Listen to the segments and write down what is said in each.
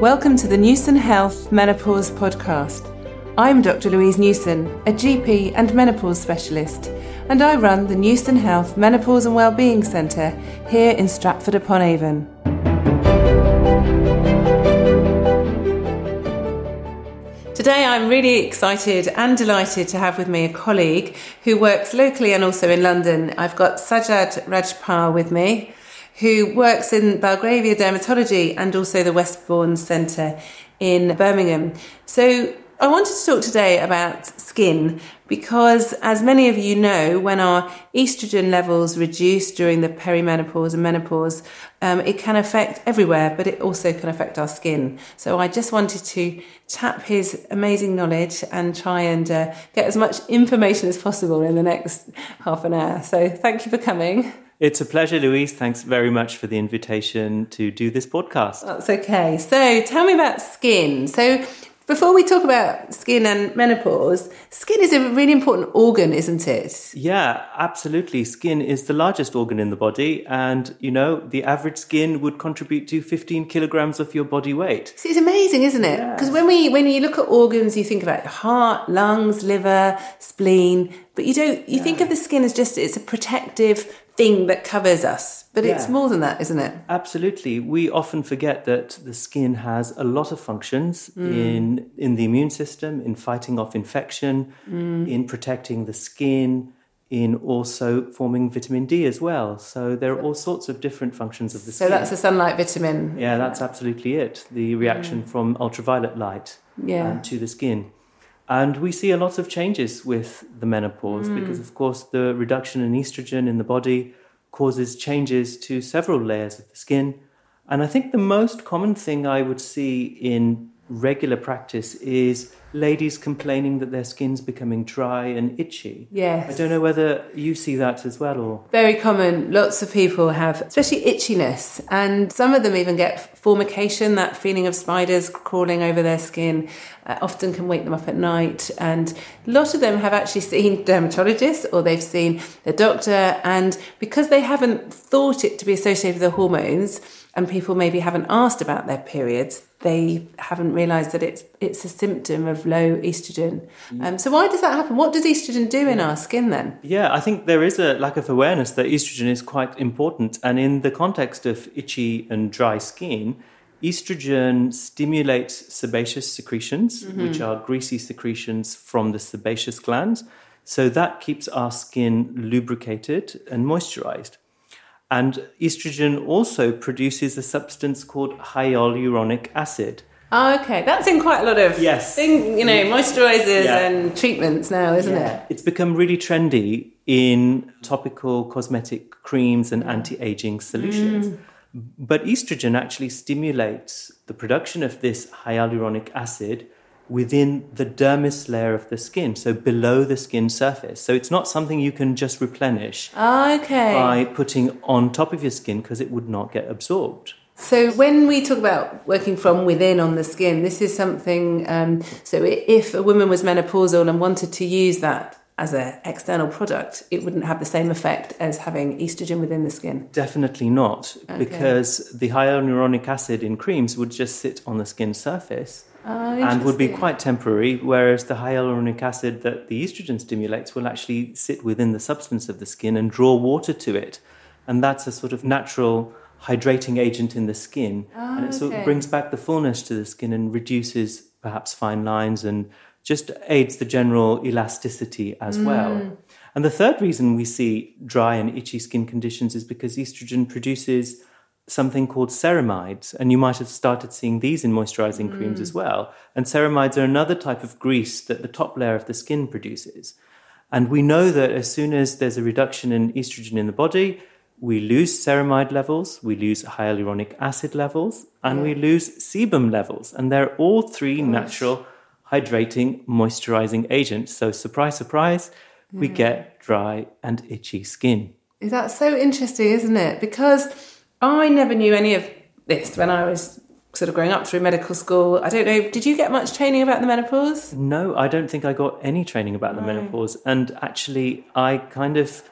Welcome to the Newson Health Menopause Podcast. I'm Dr. Louise Newson, a GP and menopause specialist, and I run the Newson Health Menopause and Wellbeing Centre here in Stratford upon Avon. Today, I'm really excited and delighted to have with me a colleague who works locally and also in London. I've got Sajjad Rajpar with me who works in Belgravia Dermatology and also the Westbourne Centre in Birmingham. So I wanted to talk today about skin because, as many of you know, when our estrogen levels reduce during the perimenopause and menopause, um, it can affect everywhere, but it also can affect our skin. So I just wanted to tap his amazing knowledge and try and uh, get as much information as possible in the next half an hour. So thank you for coming. It's a pleasure, Louise. Thanks very much for the invitation to do this podcast. That's okay. So tell me about skin. So before we talk about skin and menopause, skin is a really important organ, isn't it? Yeah, absolutely. Skin is the largest organ in the body, and you know, the average skin would contribute to 15 kilograms of your body weight. It's amazing, isn't it? Because yeah. when we when you look at organs, you think about heart, lungs, liver, spleen, but you don't you yeah. think of the skin as just it's a protective thing that covers us. But yeah. it's more than that, isn't it? Absolutely. We often forget that the skin has a lot of functions mm. in in the immune system, in fighting off infection, mm. in protecting the skin, in also forming vitamin D as well. So there are all sorts of different functions of the skin. So that's the sunlight vitamin. Yeah, that's absolutely it. The reaction mm. from ultraviolet light yeah. Um, to the skin. And we see a lot of changes with the menopause mm. because, of course, the reduction in estrogen in the body causes changes to several layers of the skin. And I think the most common thing I would see in regular practice is ladies complaining that their skin's becoming dry and itchy. Yes. I don't know whether you see that as well or very common. Lots of people have especially itchiness and some of them even get formication, that feeling of spiders crawling over their skin. Uh, often can wake them up at night and a lot of them have actually seen dermatologists or they've seen the doctor and because they haven't thought it to be associated with the hormones and people maybe haven't asked about their periods, they haven't realised that it's it's a symptom of low estrogen. Um, so why does that happen? What does estrogen do in our skin then? Yeah, I think there is a lack of awareness that estrogen is quite important, and in the context of itchy and dry skin. Estrogen stimulates sebaceous secretions, mm-hmm. which are greasy secretions from the sebaceous glands. So that keeps our skin lubricated and moisturized. And estrogen also produces a substance called hyaluronic acid. Oh, okay. That's in quite a lot of yes. thing, you know, moisturizers yeah. and treatments now, isn't yeah. it? It's become really trendy in topical cosmetic creams and anti-aging solutions. Mm. But estrogen actually stimulates the production of this hyaluronic acid within the dermis layer of the skin, so below the skin surface. So it's not something you can just replenish okay. by putting on top of your skin because it would not get absorbed. So when we talk about working from within on the skin, this is something. Um, so if a woman was menopausal and wanted to use that as an external product, it wouldn't have the same effect as having estrogen within the skin. Definitely not, okay. because the hyaluronic acid in creams would just sit on the skin surface Oh, and would be quite temporary, whereas the hyaluronic acid that the estrogen stimulates will actually sit within the substance of the skin and draw water to it. And that's a sort of natural hydrating agent in the skin. Oh, and it sort of brings back the fullness to the skin and reduces perhaps fine lines and just aids the general elasticity as mm. well. And the third reason we see dry and itchy skin conditions is because estrogen produces something called ceramides, and you might have started seeing these in moisturizing mm. creams as well. And ceramides are another type of grease that the top layer of the skin produces. And we know that as soon as there's a reduction in estrogen in the body, we lose ceramide levels, we lose hyaluronic acid levels, and yeah. we lose sebum levels. And they're all three natural hydrating, moisturizing agents. So, surprise, surprise, we get dry and itchy skin. Is that so interesting, isn't it? Because I never knew any of this when I was sort of growing up through medical school. I don't know, did you get much training about the menopause? No, I don't think I got any training about the menopause. And actually, I kind of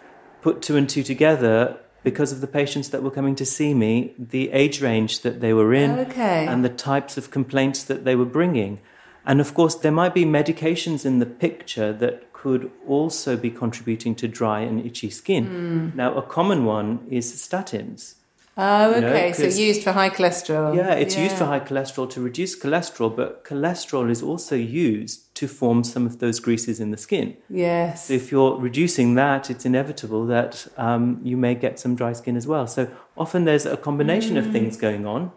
put two and two together because of the patients that were coming to see me, the age range that they were in, Okay. and the types of complaints that they were bringing. And of course, there might be medications in the picture that could also be contributing to dry and itchy skin. Hmm. Now, a common one is statins. Oh, You know, okay. so used for high cholesterol. Yeah, it's used for high cholesterol to reduce cholesterol, but cholesterol is also used to form some of those greases in the skin. Yes. So if you're reducing that, it's inevitable that um, you may get some dry skin as well. So often there's a combination of things going on.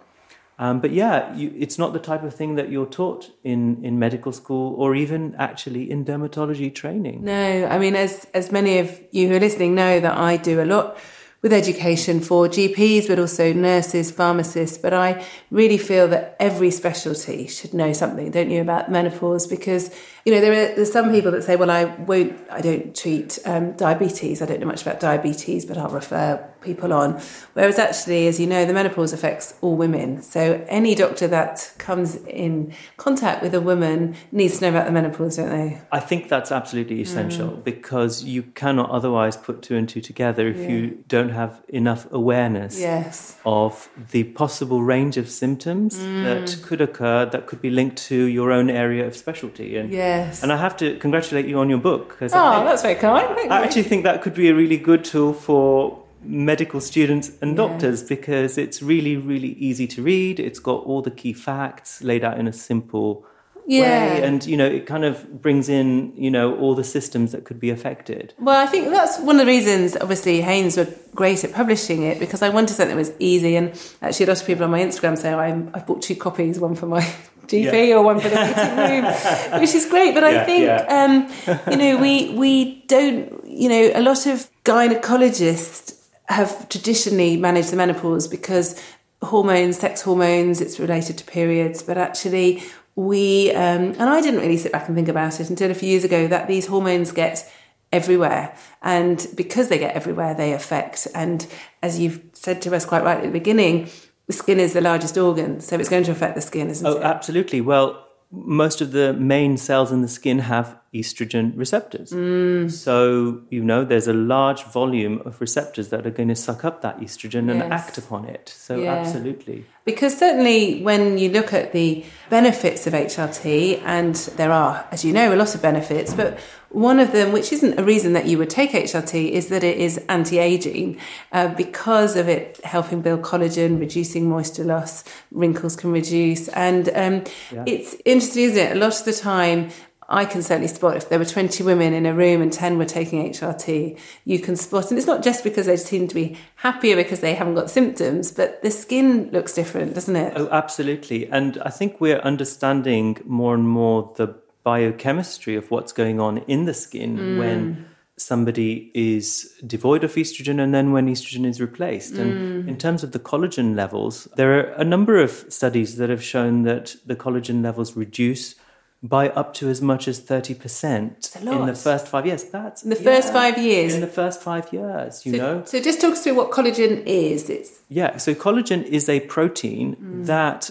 Um, but yeah, you, it's not the type of thing that you're taught in, in medical school or even actually in dermatology training. No, I mean, as as many of you who are listening know, that I do a lot with education for GPs, but also nurses, pharmacists. But I really feel that every specialty should know something, don't you, about menopause? Because you know there are there's some people that say, well, I won't, I don't treat um, diabetes. I don't know much about diabetes, but I'll refer people on. Whereas actually, as you know, the menopause affects all women. So any doctor that comes in contact with a woman needs to know about the menopause, don't they? I think that's absolutely essential because you cannot otherwise put two and two together if you don't have enough awareness Yes. of the possible range of symptoms that could occur that could be linked to your own area of specialty. And, Yes. and I have to congratulate you on your book because Oh, I, think- that's very kind. Thank I you. actually think that could be a really good tool for medical students and Yeah. doctors because it's really, really easy to read. It's got all the key facts laid out in a simple Yeah. way. And, you know, it kind of brings in, you know, all the systems that could be affected. Well, I think that's one of the reasons, obviously, Haynes were great at publishing it because I wanted something that was easy. And actually, a lot of people on my Instagram say, oh, I'm, I've bought two copies, one for my GP Yeah. or one for the meeting room, which is great. But I think, yeah. um, you know, we, we don't, you know, a lot of gynecologists have traditionally managed the menopause because hormones, sex hormones, it's related to periods, but actually we, um, and I didn't really sit back and think about it until a few years ago that these hormones get everywhere. And because they get everywhere, they affect. And as you've said to us quite right at the beginning, the skin is the largest organ, so it's going to affect the skin, isn't Oh, it? absolutely. Well, most of the main cells in the skin have estrogen receptors. Mm. So, you know, there's a large volume of receptors that are going to suck up that estrogen and act upon it. So, Yeah. absolutely. Because certainly when you look at the benefits of HRT, and there are, as you know, a lot of benefits, but one of them, which isn't a reason that you would take HRT, is that it is anti aging uh, because of it helping build collagen, reducing moisture loss, wrinkles can reduce. And um, Yeah. it's interesting, isn't it? A lot of the time, I can certainly spot if there were 20 women in a room and 10 were taking HRT, you can spot. And it's not just because they seem to be happier because they haven't got symptoms, but the skin looks different, doesn't it? Oh, absolutely. And I think we're understanding more and more the biochemistry of what's going on in the skin hmm. when somebody is devoid of estrogen and then when estrogen is replaced. And hmm. in terms of the collagen levels, there are a number of studies that have shown that the collagen levels reduce by up to as much as 30% in the first five years. That's In the first five years. In the first five years, you know? So just talk us through what collagen is. It's Yeah, so collagen is a protein mm. that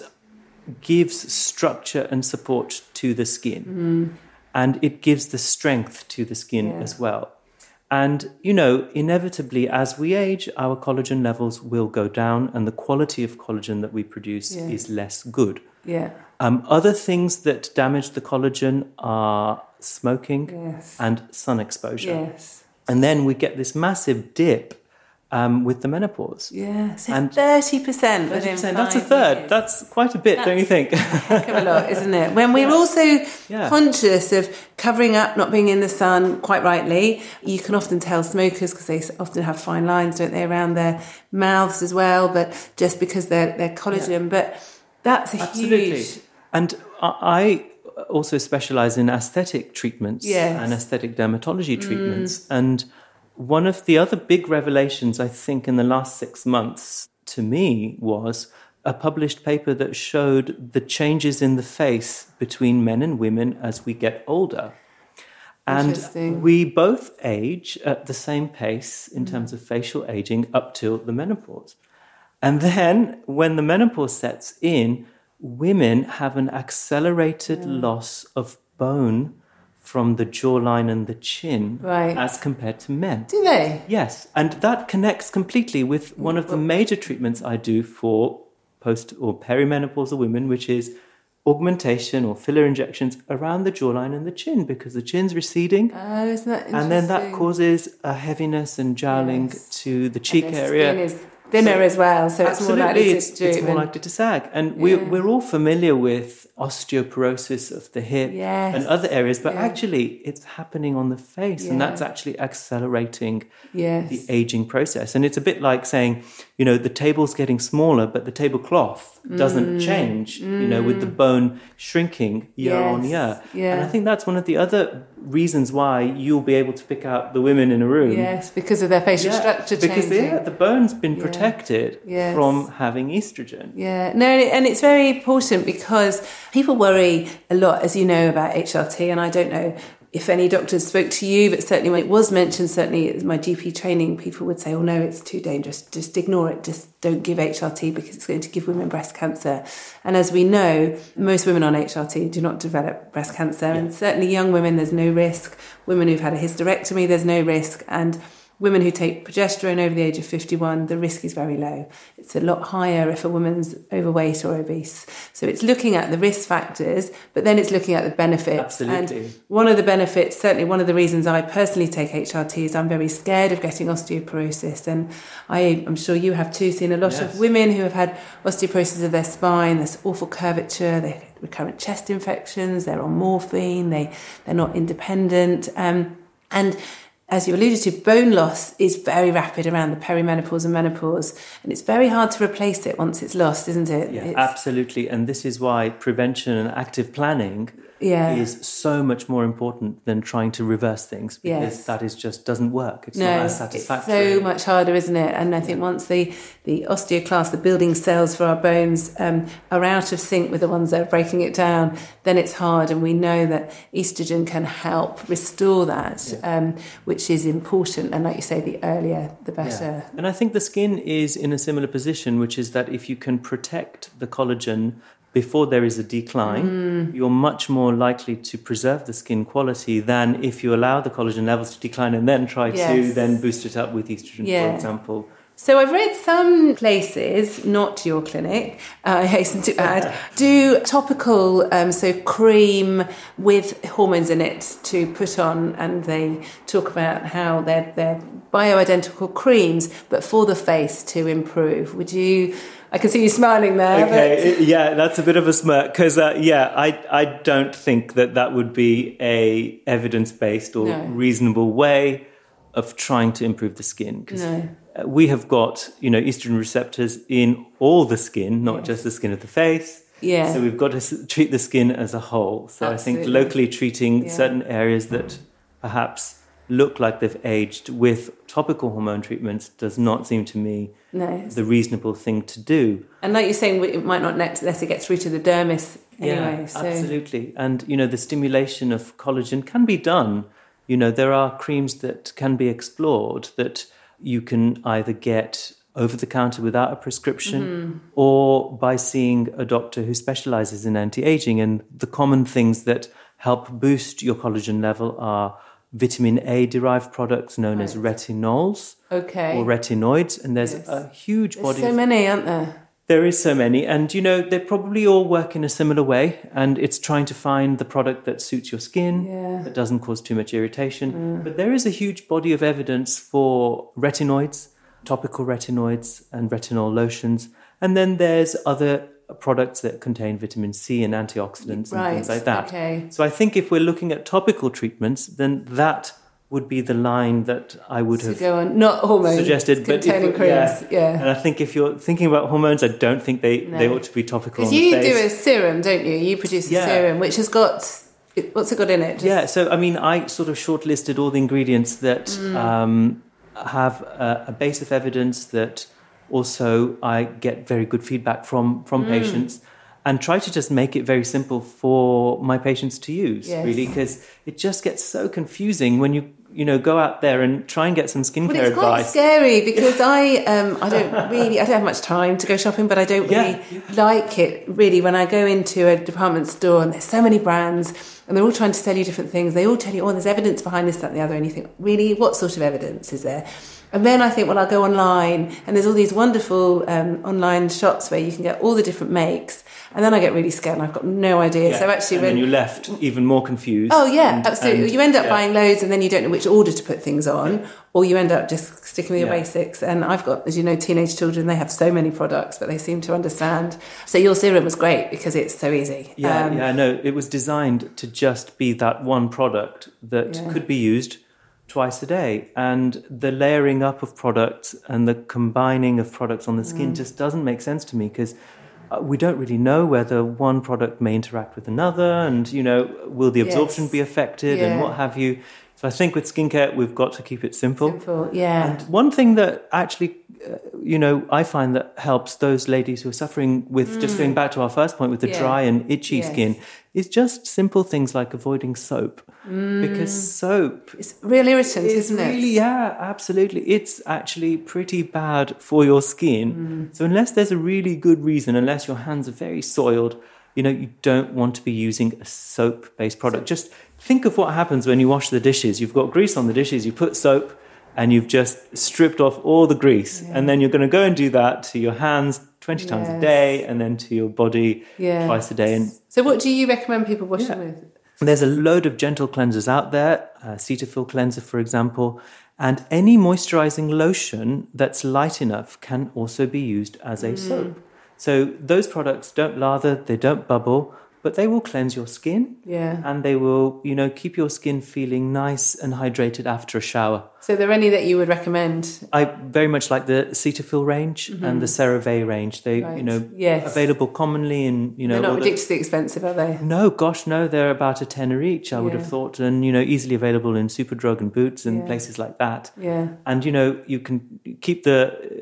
gives structure and support to the skin. Mm. And it gives the strength to the skin Yeah. as well. And, you know, inevitably, as we age, our collagen levels will go down, and the quality of collagen that we produce Yeah. is less good. Yeah, Um, other things that damage the collagen are smoking yes, and sun exposure. yes, And then we get this massive dip um, with the menopause. yeah. So And- thirty percent. 30%, that's a third. That's quite a bit, don't you think? heck of a lot, isn't it? When we're also Yeah. conscious of covering up, not being in the sun, quite rightly, you can often tell smokers because they often have fine lines, don't they, around their mouths as well. But just because they're they're collagen, but that's a Absolutely. huge. And I also specialize in aesthetic treatments Yes. and aesthetic dermatology mm. treatments. And one of the other big revelations, I think, in the last six months to me was a published paper that showed the changes in the face between men and women as we get older. Interesting. And we both age at the same pace in terms of facial aging up till the menopause. And then when the menopause sets in, women have an accelerated loss of bone from the jawline and the chin Right. as compared to men. Do they? Yes, and that connects completely with one of the major treatments I do for post or perimenopausal women, which is augmentation or filler injections around the jawline and the chin because the chin's receding. Oh, isn't that interesting? And then that causes a heaviness and jowling Yes. to the cheek area. Thinner So- as well, so it's more likely it's, to it's more likely to sag. And we're, Yeah. we're all familiar with osteoporosis of the hip Yes. and other areas, but Yeah. actually it's happening on the face, and that's actually accelerating Yes. the aging process. And it's a bit like saying, you know, the table's getting smaller, but the tablecloth doesn't Mm. change, you know, with the bone shrinking year on year. Yeah. And I think that's one of the other reasons why you'll be able to pick out the women in a room. Yes, because of their facial Yeah, structure because changing. yeah, the bone's been Yeah. protected Yes. from having estrogen. Yeah, no, and it's very important because people worry a lot, as you know, about HRT, and I don't know if any doctors spoke to you, but certainly when it was mentioned, certainly my GP training, people would say, "Oh no, it's too dangerous. Just ignore it. Just don't give HRT because it's going to give women breast cancer." And as we know, most women on HRT do not develop breast cancer, and certainly young women, there's no risk. Women who've had a hysterectomy, there's no risk, and Women who take progesterone over the age of 51, the risk is very low. It's a lot higher if a woman's overweight or obese. So it's looking at the risk factors, but then it's looking at the benefits. Absolutely. And one of the benefits, certainly one of the reasons I personally take HRT is I'm very scared of getting osteoporosis. And I, I'm sure you have too seen a lot Yes. of women who have had osteoporosis of their spine, this awful curvature, they recurrent chest infections, they're on morphine, they, they're not independent. Um, and as you alluded to, bone loss is very rapid around the perimenopause and menopause, and it's very hard to replace it once it's lost, isn't it? Yeah, It's- absolutely. And this is why prevention and active planning Yeah. is so much more important than trying to reverse things because Yes. that is just doesn't work. It's no, not as it's so much harder, isn't it? And I think once the, the osteoclast, the building cells for our bones, um, are out of sync with the ones that are breaking it down, then it's hard. And we know that estrogen can help restore that, um, which is important. And like you say, the earlier, the better. And I think the skin is in a similar position, which is that if you can protect the collagen before there is a decline, Mm. you're much more likely to preserve the skin quality than if you allow the collagen levels to decline and then try to then boost it up with estrogen, for example. So I've read some places, not your clinic, uh, I hasten to add, do topical, um, so cream with hormones in it to put on, and they talk about how they're, they're bioidentical creams, but for the face to improve. Would you? I can see you smiling there. Okay, i- yeah, that's a bit of a smirk because uh, yeah, I I don't think that that would be a evidence based or No. reasonable way of trying to improve the skin. 'cause, No. uh, we have got you know estrogen receptors in all the skin, not Yes. just the skin of the face. Yeah. So we've got to treat the skin as a whole. So I think locally treating Yeah. certain areas that perhaps look like they've aged with topical hormone treatments does not seem to me no. the reasonable thing to do. And like you're saying, it might not it gets through to the dermis anyway. Yeah, so. absolutely. And you know, the stimulation of collagen can be done. You know, there are creams that can be explored that you can either get over the counter without a prescription Mm-hmm. or by seeing a doctor who specializes in anti-aging and the common things that help boost your collagen level are vitamin A derived products known as retinols Okay. or retinoids and there's Yes. a huge There's body so of many, aren't there? there is so many, and you know they probably all work in a similar way, and it's trying to find the product that suits your skin, Yeah. that doesn't cause too much irritation. Mm. But there is a huge body of evidence for retinoids, topical retinoids, and retinol lotions, and then there's other products that contain vitamin C and antioxidants and things like that. okay. So I think if we're looking at topical treatments, then that would be the line that I would To have go on, not hormones suggested. But if, creams. yeah, Yeah. and I think if you're thinking about hormones, I don't think they, No. they ought to be topical. Because you do a serum, don't you? You produce a Yeah. serum which has got what's it got in it? Just- Yeah, so I mean, I sort of shortlisted all the ingredients that Mm. um, have a, a base of evidence that also I get very good feedback from from Mm. patients. And try to just make it very simple for my patients to use, Yes. really, because it just gets so confusing when you you know go out there and try and get some skincare But it's quite advice. scary because I um, I don't really I don't have much time to go shopping, but I don't Yeah, really like it really when I go into a department store and there's so many brands and they're all trying to sell you different things. They all tell you, oh, there's evidence behind this, that, and the other. And you think, really, what sort of evidence is there? And then I think, well, I'll go online, and there's all these wonderful um, online shops where you can get all the different makes. And then I get really scared and I've got no idea. Yeah. So actually, and when then you're left even more confused. Oh yeah, and- absolutely. and- you end up yeah. buying loads, and then you don't know which order to put things on, or you end up just sticking with your Yeah. basics. And I've got, as you know, teenage children. They have so many products, but they seem to understand. So your serum was great because it's so easy. Yeah, Um, yeah, no, it was designed to just be that one product that Yeah. could be used twice a day. And the layering up of products and the combining of products on the Mm. skin just doesn't make sense to me because uh, we don't really know whether one product may interact with another and, you know, will the absorption Yes. be affected and what have you. So I think with skincare, we've got to keep it simple. Simple, yeah. And one thing that actually, uh, you know, I find that helps those ladies who are suffering with just going back to our first point with the Mm. Yeah. dry and itchy Yes. skin is just simple things like avoiding soap. Because soap it's real irritant, is Mm. isn't it? really, yeah, absolutely. It's actually pretty bad for your skin. Mm. So unless there's a really good reason, unless your hands are very soiled, you know, you don't want to be using a soap-based product. Just think of what happens when you wash the dishes. You've got grease on the dishes, you put soap, and you've just stripped off all the grease. And then you're going to go and do that to your hands 20 times a day, and then to your body Yeah. twice a day. And So, what do you recommend people washing Yeah. with? there's a load of gentle cleansers out there, uh, Cetaphil cleanser, for example, and any moisturizing lotion that's light enough can also be used as a soap. So those products don't lather, they don't bubble, but they will cleanse your skin Yeah. and they will, you know, keep your skin feeling nice and hydrated after a shower. So, are there any that you would recommend? I very much like the Cetaphil range and the CeraVe range. They, you Mm-hmm. Know, Yes. available commonly in, you know, They're not the- ridiculously expensive, are they? no, gosh, no. They're about a tenner each. I would have thought, and you know, easily available in Superdrug and Boots and Yeah. places like that. Yeah. And you know, you can keep the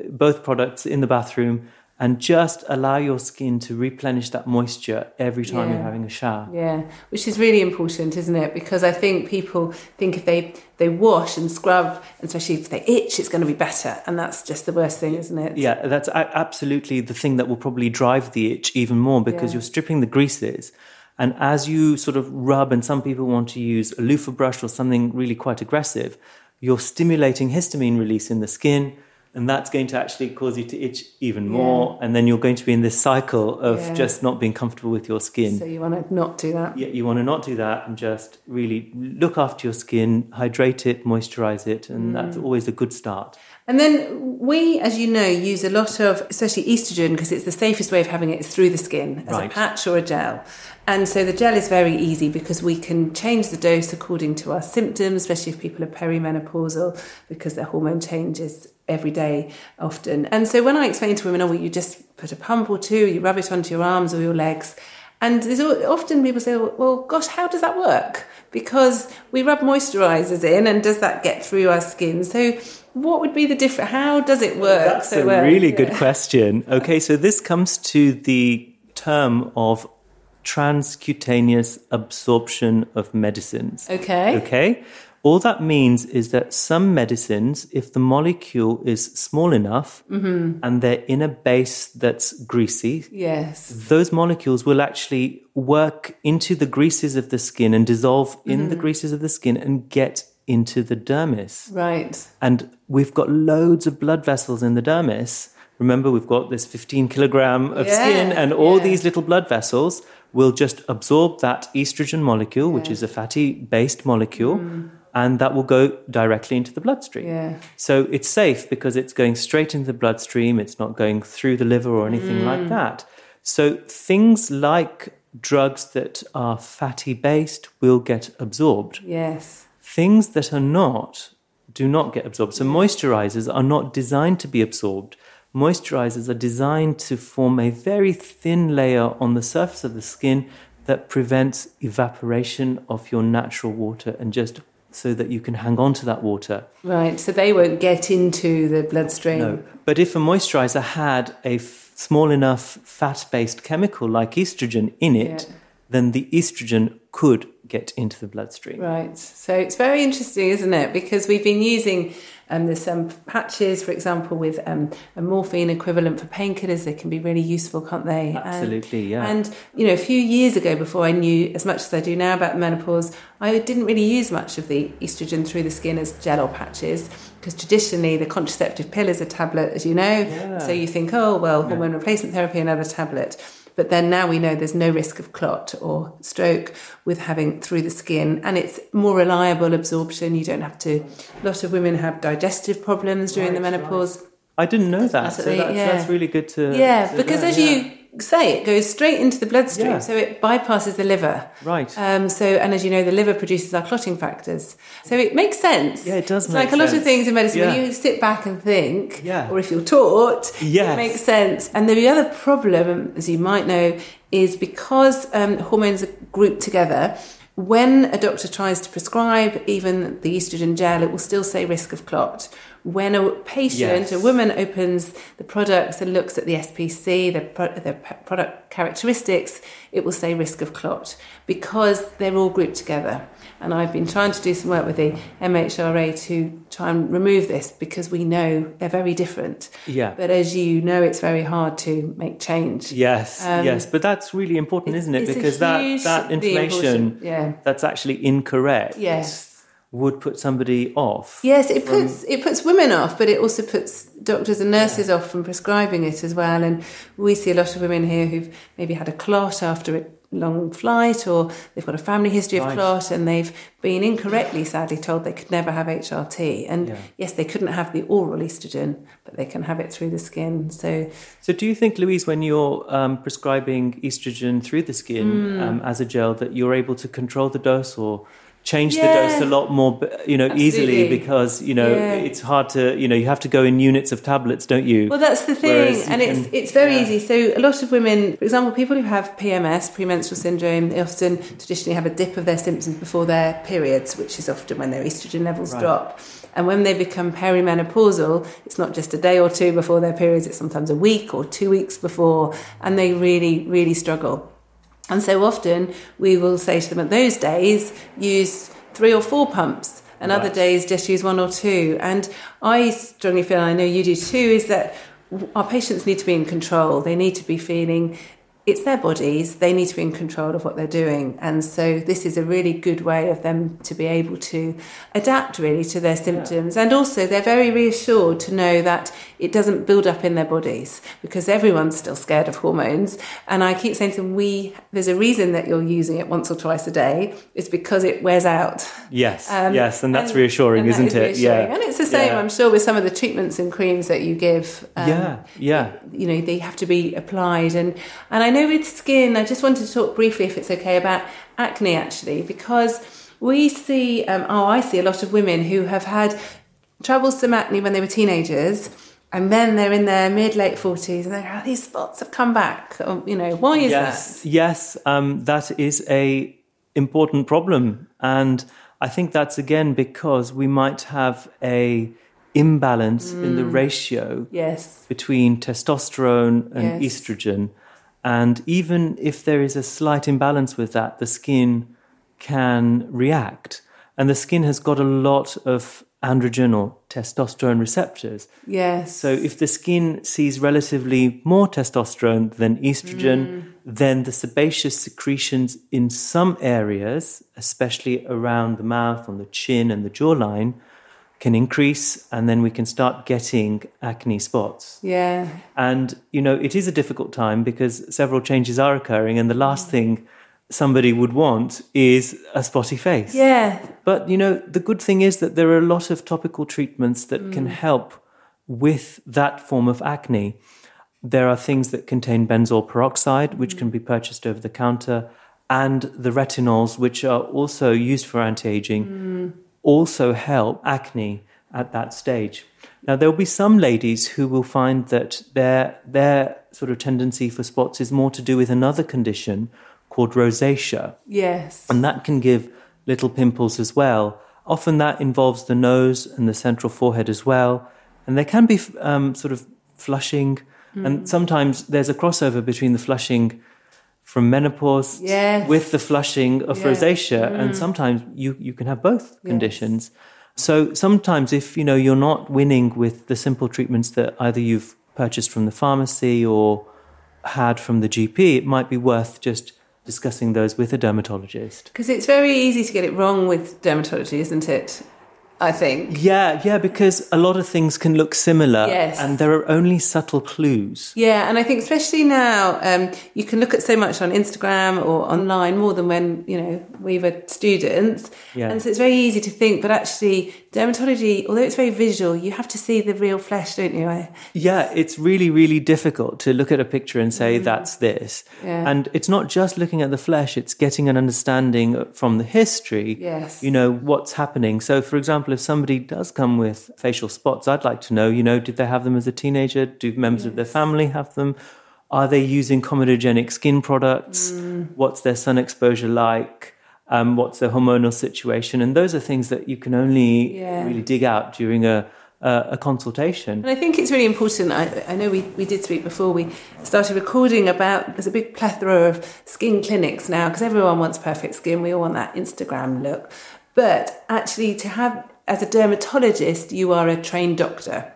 both products in the bathroom and just allow your skin to replenish that moisture every time Yeah. you're having a shower. Yeah, which is really important, isn't it? Because I think people think if they they wash and scrub, especially if they itch, it's going to be better, and that's just the worst thing, isn't it? Yeah, that's a- absolutely the thing that will probably drive the itch even more because Yeah. you're stripping the greases. And as you sort of rub, and some people want to use a loofah brush or something really quite aggressive, you're stimulating histamine release in the skin. And that's going to actually cause you to itch even more. And then you're going to be in this cycle of Yeah. just not being comfortable with your skin. So you want to not do that. Yeah, you want to not do that and just really look after your skin, hydrate it, moisturize it. And that's Mm. always a good start. And then we, as you know, use a lot of, especially estrogen, because it's the safest way of having it is through the skin as a patch or a gel. And so the gel is very easy because we can change the dose according to our symptoms, especially if people are perimenopausal, because their hormone changes every day often. And so when I explain to women, oh, well, you just put a pump or two, you rub it onto your arms or your legs. And there's often people say, well, gosh, how does that work? Because we rub moisturizers in, and does that get through our skin? So, what would be the difference? How does it work? That's so a well? really Yeah. good question. Okay, so this comes to the term of transcutaneous absorption of medicines. Okay. Okay? All that means is that some medicines, if the molecule is small enough Mm-hmm. and they're in a base that's greasy, Yes. those molecules will actually work into the greases of the skin and dissolve in Mm-hmm. the greases of the skin and get into the dermis. Right. And we've got loads of blood vessels in the dermis. Remember, we've got this 15 kilogram of Yeah, skin, and all yeah. these little blood vessels will just absorb that estrogen molecule, which is a fatty based molecule, and that will go directly into the bloodstream. Mm. Yeah. So it's safe because it's going straight into the bloodstream, it's not going through the liver or anything Mm. like that. So things like drugs that are fatty based will get absorbed Yes. Things that are not do not get absorbed. So moisturizers are not designed to be absorbed. Moisturizers are designed to form a very thin layer on the surface of the skin that prevents evaporation of your natural water and just so that you can hang on to that water. Right. So they won't get into the bloodstream. No. But if a moisturizer had a f- small enough fat based chemical like estrogen in it, Yeah. then the estrogen could get into the bloodstream. Right. So it's very interesting, isn't it? Because we've been using Um, there's some patches, for example, with um, a morphine equivalent for painkillers. They can be really useful, can't they? Absolutely, and, yeah. And you know, a few years ago, before I knew as much as I do now about menopause, I didn't really use much of the estrogen through the skin as gel or patches because traditionally the contraceptive pill is a tablet, as you know. Yeah. So you think, oh well, hormone replacement therapy, another tablet. But then now we know there's no risk of clot or stroke with having through the skin, and it's more reliable absorption. You don't have to. A lot of women have digestive problems during the Right, menopause. I didn't know that. So that's, yeah. that's really good to. Yeah, to because learn, as yeah. you say, it goes straight into the bloodstream, Yeah. so it bypasses the liver. Right. Um, so, and as you know, the liver produces our clotting factors. So it makes sense. Yeah, it does It's like a lot of things in medicine. Yeah. When you sit back and think, Yeah. or if you're taught, Yes. it makes sense. And the other problem, as you might know, is because um, hormones are grouped together. When a doctor tries to prescribe even the estrogen gel, it will still say risk of clot. When a patient, Yes. a woman opens the products and looks at the SPC, the, pro- the p- product characteristics, it will say risk of clot because they're all grouped together. And I've been trying to do some work with the MHRA to try and remove this because we know they're very different. Yeah. But as you know, it's very hard to make change. Yes, Um, yes, but that's really important, isn't it? Because that that information yeah. that's actually incorrect Yes. Would put somebody off. Yes, it puts it puts women off, but it also puts doctors and nurses off from prescribing it as well. And we see a lot of women here who've maybe had a clot after a long flight, or they've got a family history of Right. clot, and they've been incorrectly, sadly, told they could never have HRT. And Yeah. yes, they couldn't have the oral estrogen, but they can have it through the skin. So So, do you think, Louise, when you're um, prescribing estrogen through the skin Hmm. um, as a gel, that you're able to control the dose or change Yeah. the dose a lot more, you know, easily because you know Yeah. it's hard to, you know, you have to go in units of tablets, don't you? Well, that's the thing, and it's can- it's very yeah. easy. So a lot of women, for example, people who have PMS, premenstrual syndrome, they often traditionally have a dip of their symptoms before their periods, which is often when their estrogen levels Right. drop. And when they become perimenopausal, it's not just a day or two before their periods; it's sometimes a week or two weeks before, and they really, really struggle. And so often we will say to them at those days, use three or four pumps, and other days just use one or two. And I strongly feel, and I know you do too, is that our patients need to be in control. They need to be feeling it's their bodies, they need to be in control of what they're doing. And so this is a really good way of them to be able to adapt really to their symptoms. And also they're very reassured to know that it doesn't build up in their bodies because everyone's still scared of hormones. And I keep saying to them, we there's a reason that you're using it once or twice a day. It's because it wears out. yes, Um, yes, and that's and- reassuring, and that isn't is it? reassuring. Yeah, And it's the same, Yeah. I'm sure, with some of the treatments and creams that you give. Um, yeah, yeah. you know they have to be applied and and I know with skin I just wanted to talk briefly if it's okay about acne actually because we see um, oh I see a lot of women who have had troublesome acne when they were teenagers and then they're in their mid late 40s and they're oh, these spots have come back you know why is yes, yes, um, that is a important problem, and I think that's again because we might have a imbalance in Mm. the ratio yes between testosterone and Yes. estrogen, and even if there is a slight imbalance with that, the skin can react, and the skin has got a lot of androgen or testosterone receptors. yes. So if the skin sees relatively more testosterone than estrogen, hmm. then the sebaceous secretions in some areas, especially around the mouth, on the chin and the jawline, can increase and then we can start getting acne spots. yeah. And you know, it is a difficult time because several changes are occurring and the last mm. thing somebody would want is a spotty face. yeah. But you know, the good thing is that there are a lot of topical treatments that can mm. help with that form of acne. There are things that contain benzoyl peroxide, which mm. can be purchased over the counter, and the retinols, which are also used for anti aging, also help acne at that stage. Now, there will be some ladies who will find that their, their sort of tendency for spots is more to do with another condition called rosacea. Yes. And that can give little pimples as well. Often that involves the nose and the central forehead as well, and there can be um, sort of flushing, and sometimes there's a crossover between the flushing from menopause Yes. with the flushing of Yeah. rosacea, and mm. sometimes you you can have both conditions. So sometimes if you know you're not winning with the simple treatments that either you've purchased from the pharmacy or had from the GP, it might be worth just discussing those with a dermatologist. Because it's very easy to get it wrong with dermatology, isn't it? I think. Yeah, yeah, because a lot of things can look similar, Yes. and there are only subtle clues. Yeah, and I think especially now, um, you can look at so much on Instagram or online more than when you know we were students, Yeah. and so it's very easy to think. But actually, dermatology, although it's very visual, you have to see the real flesh, don't you? I, Yeah, it's really, really difficult to look at a picture and say that's this. Mm. Yeah. And it's not just looking at the flesh, it's getting an understanding from the history. Yes. You know, what's happening. So, for example, if somebody does come with facial spots, I'd like to know, you know, did they have them as a teenager? Do members of their family have them? Are they using comedogenic skin products? Mm. What's their sun exposure like? Um, what's their hormonal situation? And those are things that you can only Yeah. really dig out during a, a, a consultation. And I think it's really important. I, I know we, we did speak before we started recording about there's a big plethora of skin clinics now because everyone wants perfect skin. We all want that Instagram look. But actually, to have as a dermatologist, you are a trained doctor.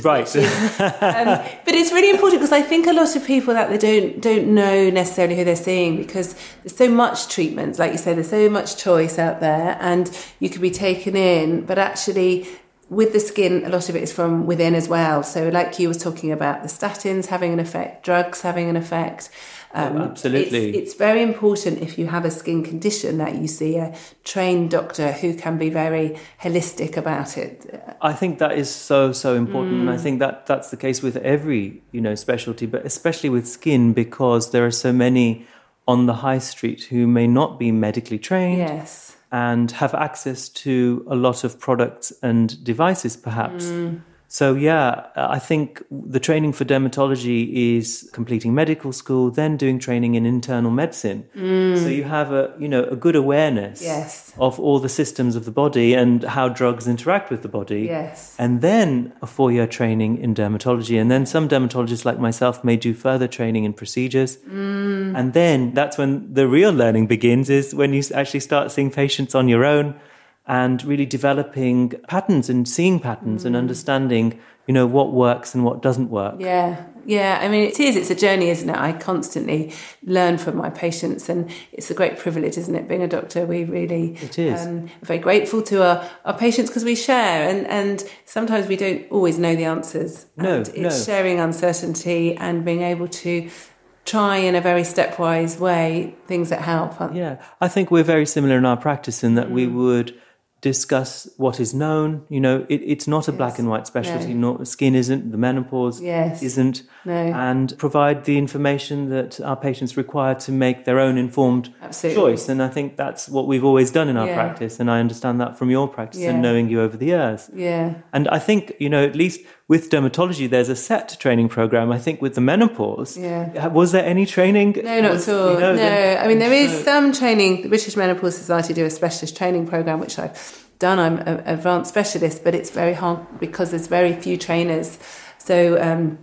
Right. Um, but it's really important because I think a lot of people that they don't don't know necessarily who they're seeing because there's so much treatments, like you say, there's so much choice out there, and you could be taken in. But actually, with the skin, a lot of it is from within as well. So, like you was talking about, the statins having an effect, drugs having an effect. Um, Oh, absolutely. It's, it's very important if you have a skin condition that you see a trained doctor who can be very holistic about it. I think that is so so important, and I Mm. think that that's the case with every you know specialty, but especially with skin because there are so many on the high street who may not be medically trained Yes. and have access to a lot of products and devices, perhaps. Mm. So yeah, I think the training for dermatology is completing medical school, then doing training in internal medicine. So you have a you know a good awareness Mm. Yes. of all the systems of the body and how drugs interact with the body. Yes. And then a four year training in dermatology. And then some dermatologists like myself may do further training in procedures. Mm. And then that's when the real learning begins, is when you actually start seeing patients on your own and really developing patterns and seeing patterns Mm. and understanding, you know, what works and what doesn't work. Yeah, yeah. I mean, it is. It's a journey, isn't it? I constantly learn from my patients, and it's a great privilege, isn't it? Being a doctor, we really It is. Um, very grateful to our, our patients because we share, and and sometimes we don't always know the answers. No, and it's no. sharing uncertainty and being able to try in a very stepwise way things that help. Yeah, I think we're very similar in our practice in that we Mm. would discuss what is known. You know, it, it's not a black and white specialty. No. skin isn't, the menopause Yes. isn't, No. and provide the information that our patients require to make their own informed Absolutely. choice. And I think that's what we've always done in our Yeah. practice. And I understand that from your practice Yeah. and knowing you over the years. Yeah. And I think, you know, at least with dermatology, there's a set training program. I think with the menopause, Yeah. was there any training? No, not Was- at all. you know, no, then- I mean there is so- some training. The British Menopause Society do a specialist training program, which I've done. I'm an advanced specialist, but it's very hard because there's very few trainers. So um,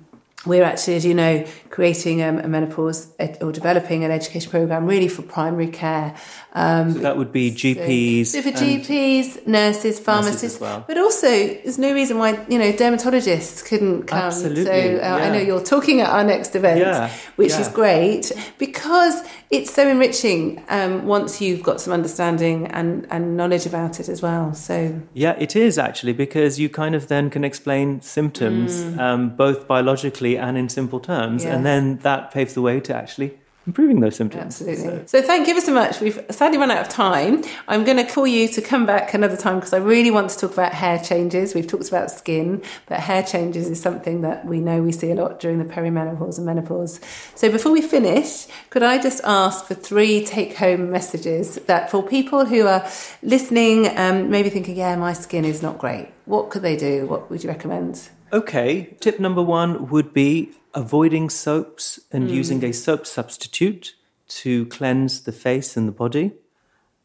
we're actually, as you know, creating um, a menopause ed- or developing an education program really for primary care. Um, So that would be GPs. so for GPs, nurses, pharmacists, as well. but also there's no reason why you know dermatologists couldn't come. Absolutely, So uh, I know you're talking at our next event, Yeah, which yeah. is great because it's so enriching um, once you've got some understanding and, and knowledge about it as well. So Yeah, it is actually because you kind of then can explain symptoms um, both biologically and in simple terms. Yeah. and then that paves the way to actually improving those symptoms. Absolutely. So, thank you so much. We've sadly run out of time. I'm going to call you to come back another time because I really want to talk about hair changes. We've talked about skin, but hair changes is something that we know we see a lot during the perimenopause and menopause. So, before we finish, could I just ask for three take home messages that for people who are listening, um, maybe thinking, yeah, my skin is not great, what could they do? What would you recommend? Okay, tip number one would be avoiding soaps and hmm. using a soap substitute to cleanse the face and the body,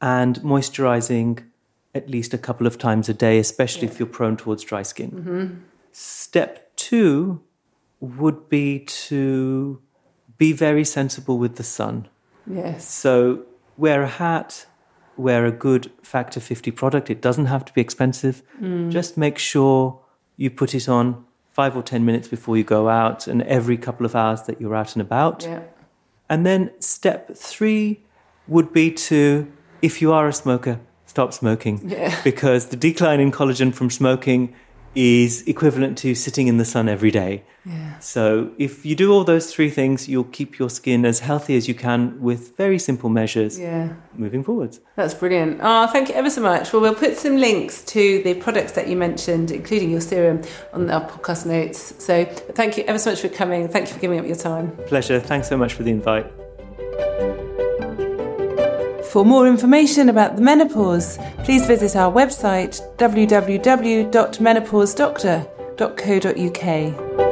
and moisturizing at least a couple of times a day, especially if you're prone towards dry skin. Mm-hmm. Step two would be to be very sensible with the sun. Yes. So wear a hat, wear a good factor 50 product. It doesn't have to be expensive. Hmm. Just make sure you put it on five or 10 minutes before you go out and every couple of hours that you're out and about. Yeah. And then step three would be to, if you are a smoker, stop smoking. Yeah. Because the decline in collagen from smoking is equivalent to sitting in the sun every day. Yeah. So if you do all those three things, you'll keep your skin as healthy as you can with very simple measures Yeah. moving forwards. That's brilliant. Oh, thank you ever so much. Well, we'll put some links to the products that you mentioned, including your serum, on our podcast notes. So thank you ever so much for coming. Thank you for giving up your time. Pleasure. Thanks so much for the invite. For more information about the menopause, please visit our website www.menopausedoctor.co.uk.